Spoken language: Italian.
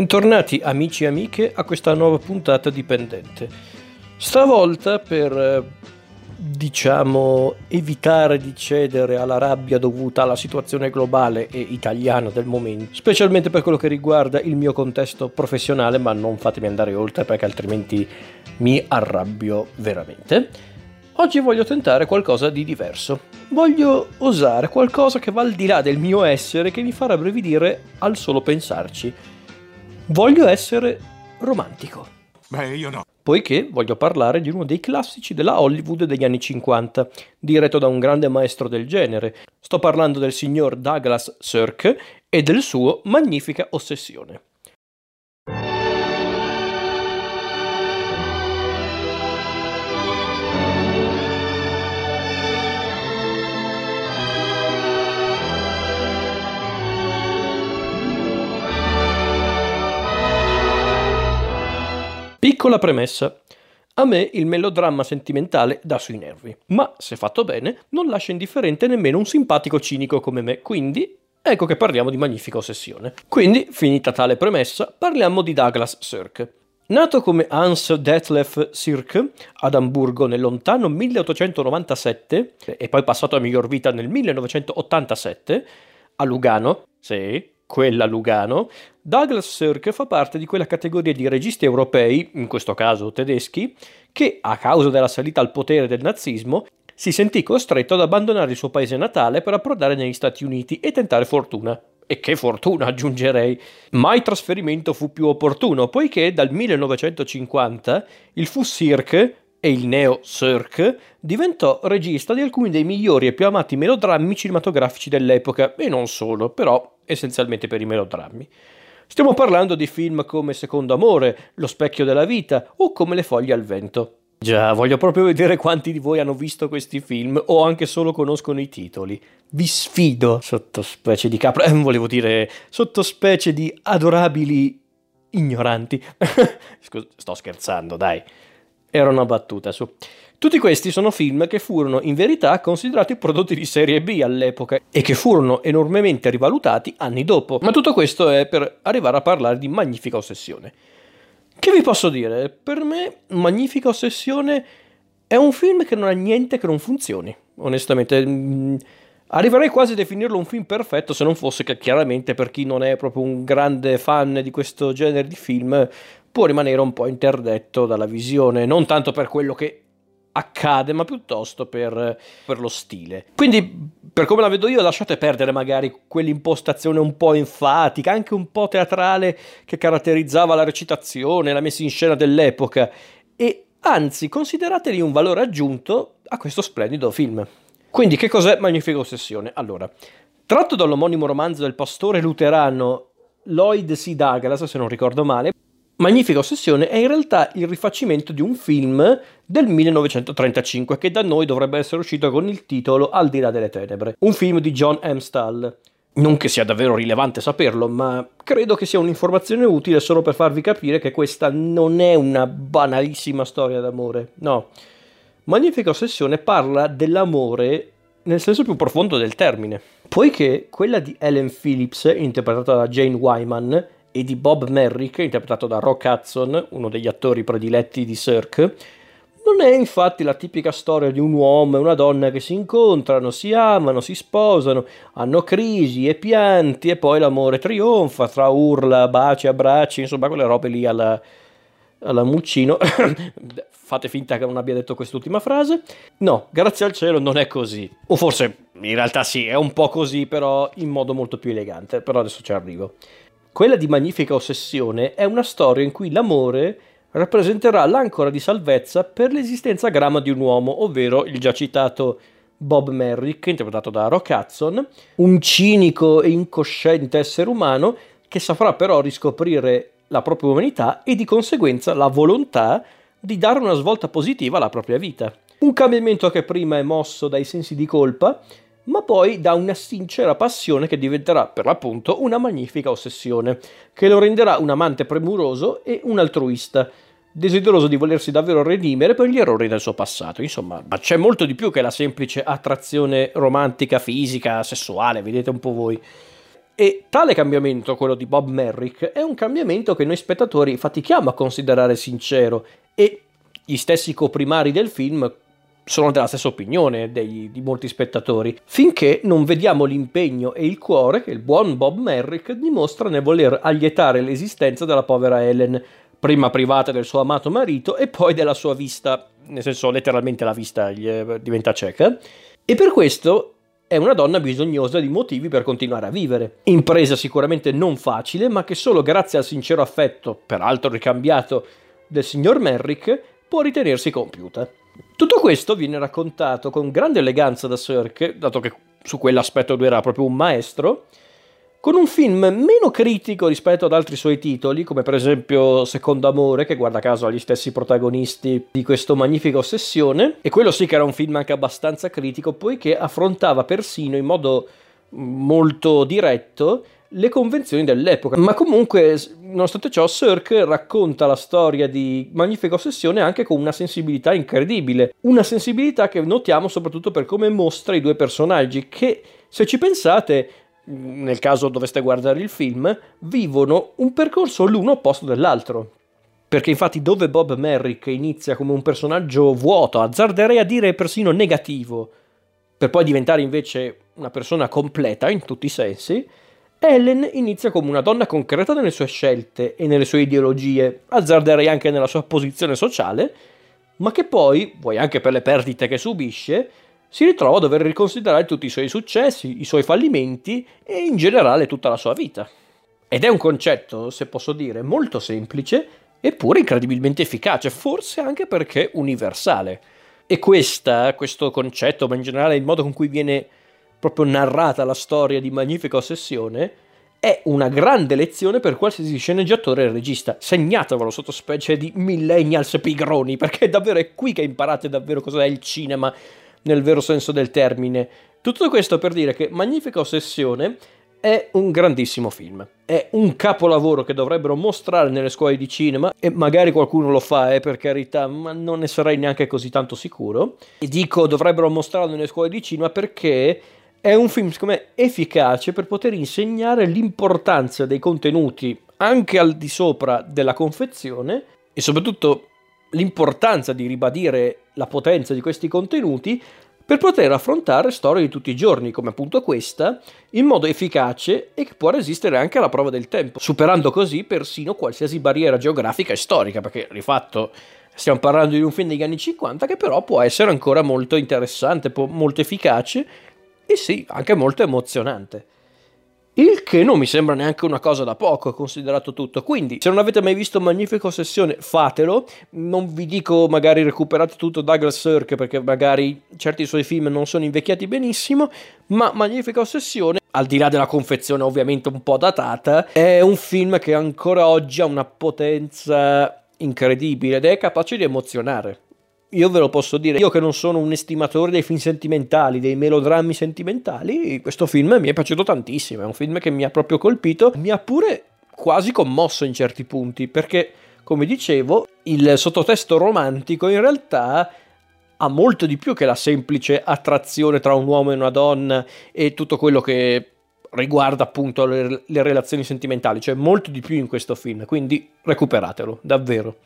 Bentornati amici e amiche a questa nuova puntata dipendente. Stavolta per eh, diciamo evitare di cedere alla rabbia dovuta alla situazione globale e italiana del momento, specialmente per quello che riguarda il mio contesto professionale, ma non fatemi andare oltre perché altrimenti mi arrabbio veramente. Oggi voglio tentare qualcosa di diverso. Voglio osare qualcosa che va al di là del mio essere che mi farà brividire al solo pensarci Voglio essere romantico. Beh, io no. Poiché voglio parlare di uno dei classici della Hollywood degli anni 50, diretto da un grande maestro del genere. Sto parlando del signor Douglas Sirk e del suo Magnifica Ossessione. Piccola premessa. A me il melodramma sentimentale dà sui nervi, ma se fatto bene non lascia indifferente nemmeno un simpatico cinico come me, quindi ecco che parliamo di magnifica ossessione. Quindi, finita tale premessa, parliamo di Douglas Sirk. Nato come Hans Detlef Sirk ad Amburgo nel lontano 1897 e poi passato a miglior vita nel 1987, a Lugano, sì, quella Lugano, Douglas Sirk fa parte di quella categoria di registi europei, in questo caso tedeschi, che, a causa della salita al potere del nazismo, si sentì costretto ad abbandonare il suo paese natale per approdare negli Stati Uniti e tentare fortuna. E che fortuna, aggiungerei. Mai trasferimento fu più opportuno, poiché dal 1950 il fu Sirk e il neo Sirk diventò regista di alcuni dei migliori e più amati melodrammi cinematografici dell'epoca, e non solo, però essenzialmente per i melodrammi. Stiamo parlando di film come Secondo Amore, Lo specchio della vita o come Le foglie al vento. Già, voglio proprio vedere quanti di voi hanno visto questi film o anche solo conoscono i titoli. Vi sfido, sottospecie di capra, eh, volevo dire sottospecie di adorabili ignoranti. Scusa, sto scherzando, dai. Era una battuta su. Tutti questi sono film che furono in verità considerati prodotti di serie B all'epoca e che furono enormemente rivalutati anni dopo. Ma tutto questo è per arrivare a parlare di Magnifica Ossessione. Che vi posso dire? Per me Magnifica Ossessione è un film che non ha niente che non funzioni, onestamente. Mm, arriverei quasi a definirlo un film perfetto se non fosse che chiaramente per chi non è proprio un grande fan di questo genere di film può rimanere un po' interdetto dalla visione, non tanto per quello che accade, ma piuttosto per, per, lo stile. Quindi, per come la vedo io, lasciate perdere magari quell'impostazione un po' enfatica, anche un po' teatrale che caratterizzava la recitazione, la messa in scena dell'epoca, e anzi considerateli un valore aggiunto a questo splendido film. Quindi, che cos'è Magnifica Ossessione? Allora, tratto dall'omonimo romanzo del pastore luterano Lloyd C. Douglas, se non ricordo male, Magnifica Ossessione è in realtà il rifacimento di un film del 1935 che da noi dovrebbe essere uscito con il titolo Al di là delle tenebre, un film di John M. Stall. Non che sia davvero rilevante saperlo, ma credo che sia un'informazione utile solo per farvi capire che questa non è una banalissima storia d'amore, no. Magnifica Ossessione parla dell'amore nel senso più profondo del termine, poiché quella di Ellen Phillips, interpretata da Jane Wyman, e di Bob Merrick, interpretato da Rock Hudson, uno degli attori prediletti di Cirque, non è infatti la tipica storia di un uomo e una donna che si incontrano, si amano, si sposano, hanno crisi e pianti e poi l'amore trionfa tra urla, baci, abbracci, insomma quelle robe lì alla, alla Muccino. Fate finta che non abbia detto quest'ultima frase. No, grazie al cielo non è così. O forse in realtà sì, è un po' così, però in modo molto più elegante. Però adesso ci arrivo. Quella di Magnifica Ossessione è una storia in cui l'amore rappresenterà l'ancora di salvezza per l'esistenza grama di un uomo, ovvero il già citato Bob Merrick, interpretato da Rock Hudson, un cinico e incosciente essere umano che saprà però riscoprire la propria umanità e di conseguenza la volontà di dare una svolta positiva alla propria vita. Un cambiamento che prima è mosso dai sensi di colpa ma poi da una sincera passione che diventerà per l'appunto una magnifica ossessione, che lo renderà un amante premuroso e un altruista, desideroso di volersi davvero redimere per gli errori del suo passato. Insomma, ma c'è molto di più che la semplice attrazione romantica, fisica, sessuale, vedete un po' voi. E tale cambiamento, quello di Bob Merrick, è un cambiamento che noi spettatori fatichiamo a considerare sincero e gli stessi coprimari del film sono della stessa opinione dei, di molti spettatori, finché non vediamo l'impegno e il cuore che il buon Bob Merrick dimostra nel voler allietare l'esistenza della povera Ellen, prima privata del suo amato marito e poi della sua vista, nel senso letteralmente la vista gli diventa cieca, e per questo è una donna bisognosa di motivi per continuare a vivere. Impresa sicuramente non facile, ma che solo grazie al sincero affetto, peraltro ricambiato, del signor Merrick può ritenersi compiuta. Tutto questo viene raccontato con grande eleganza da Sirk, dato che su quell'aspetto lui era proprio un maestro, con un film meno critico rispetto ad altri suoi titoli, come per esempio Secondo Amore, che guarda caso ha gli stessi protagonisti di questo magnifica ossessione, e quello sì che era un film anche abbastanza critico, poiché affrontava persino in modo molto diretto le convenzioni dell'epoca. Ma comunque, nonostante ciò, Sirk racconta la storia di Magnifica Ossessione anche con una sensibilità incredibile. Una sensibilità che notiamo soprattutto per come mostra i due personaggi, che se ci pensate nel caso doveste guardare il film, vivono un percorso l'uno opposto dell'altro. Perché infatti dove Bob Merrick inizia come un personaggio vuoto, azzarderei a dire persino negativo, per poi diventare invece una persona completa in tutti i sensi, Ellen inizia come una donna concreta nelle sue scelte e nelle sue ideologie, azzarderei anche nella sua posizione sociale, ma che poi, vuoi anche per le perdite che subisce, si ritrova a dover riconsiderare tutti i suoi successi, i suoi fallimenti e in generale tutta la sua vita. Ed è un concetto, se posso dire, molto semplice, eppure incredibilmente efficace, forse anche perché universale. E questa, questo concetto, ma in generale il modo con cui viene proprio narrata la storia di Magnifica Ossessione, è una grande lezione per qualsiasi sceneggiatore e regista. Segnatevelo sotto specie di millennials pigroni, perché davvero è qui che imparate davvero cos'è il cinema nel vero senso del termine. Tutto questo per dire che Magnifica Ossessione è un grandissimo film. È un capolavoro che dovrebbero mostrare nelle scuole di cinema e magari qualcuno lo fa, eh, per carità, ma non ne sarei neanche così tanto sicuro. E dico dovrebbero mostrarlo nelle scuole di cinema perché è un film, secondo me, efficace per poter insegnare l'importanza dei contenuti anche al di sopra della confezione e soprattutto l'importanza di ribadire la potenza di questi contenuti per poter affrontare storie di tutti i giorni, come appunto questa, in modo efficace e che può resistere anche alla prova del tempo, superando così persino qualsiasi barriera geografica e storica, perché rifatto stiamo parlando di un film degli anni 50 che però può essere ancora molto interessante, molto efficace e sì, anche molto emozionante. Il che non mi sembra neanche una cosa da poco, considerato tutto. Quindi, se non avete mai visto Magnifica Ossessione, fatelo. Non vi dico magari recuperate tutto Douglas Sirk, perché magari certi suoi film non sono invecchiati benissimo. Ma Magnifica Ossessione, al di là della confezione ovviamente un po' datata, è un film che ancora oggi ha una potenza incredibile ed è capace di emozionare io ve lo posso dire, io che non sono un estimatore dei film sentimentali, dei melodrammi sentimentali, questo film mi è piaciuto tantissimo, è un film che mi ha proprio colpito, mi ha pure quasi commosso in certi punti, perché come dicevo, il sottotesto romantico in realtà ha molto di più che la semplice attrazione tra un uomo e una donna e tutto quello che riguarda appunto le, le relazioni sentimentali, c'è cioè molto di più in questo film, quindi recuperatelo, davvero.